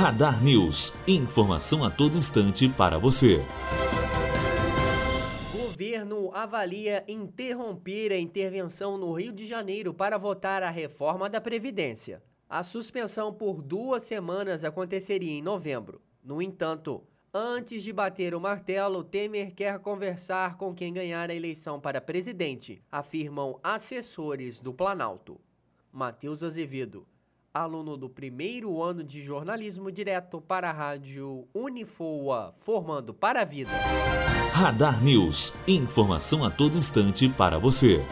Radar News. Informação a todo instante para você. Governo avalia interromper a intervenção no Rio de Janeiro para votar a reforma da Previdência. A suspensão por duas semanas aconteceria em novembro. No entanto, antes de bater o martelo, Temer quer conversar com quem ganhar a eleição para presidente, afirmam assessores do Planalto. Matheus Azevedo, aluno do primeiro ano de jornalismo direto para a rádio Unifoa, formando para a vida. Radar News. Informação a todo instante para você.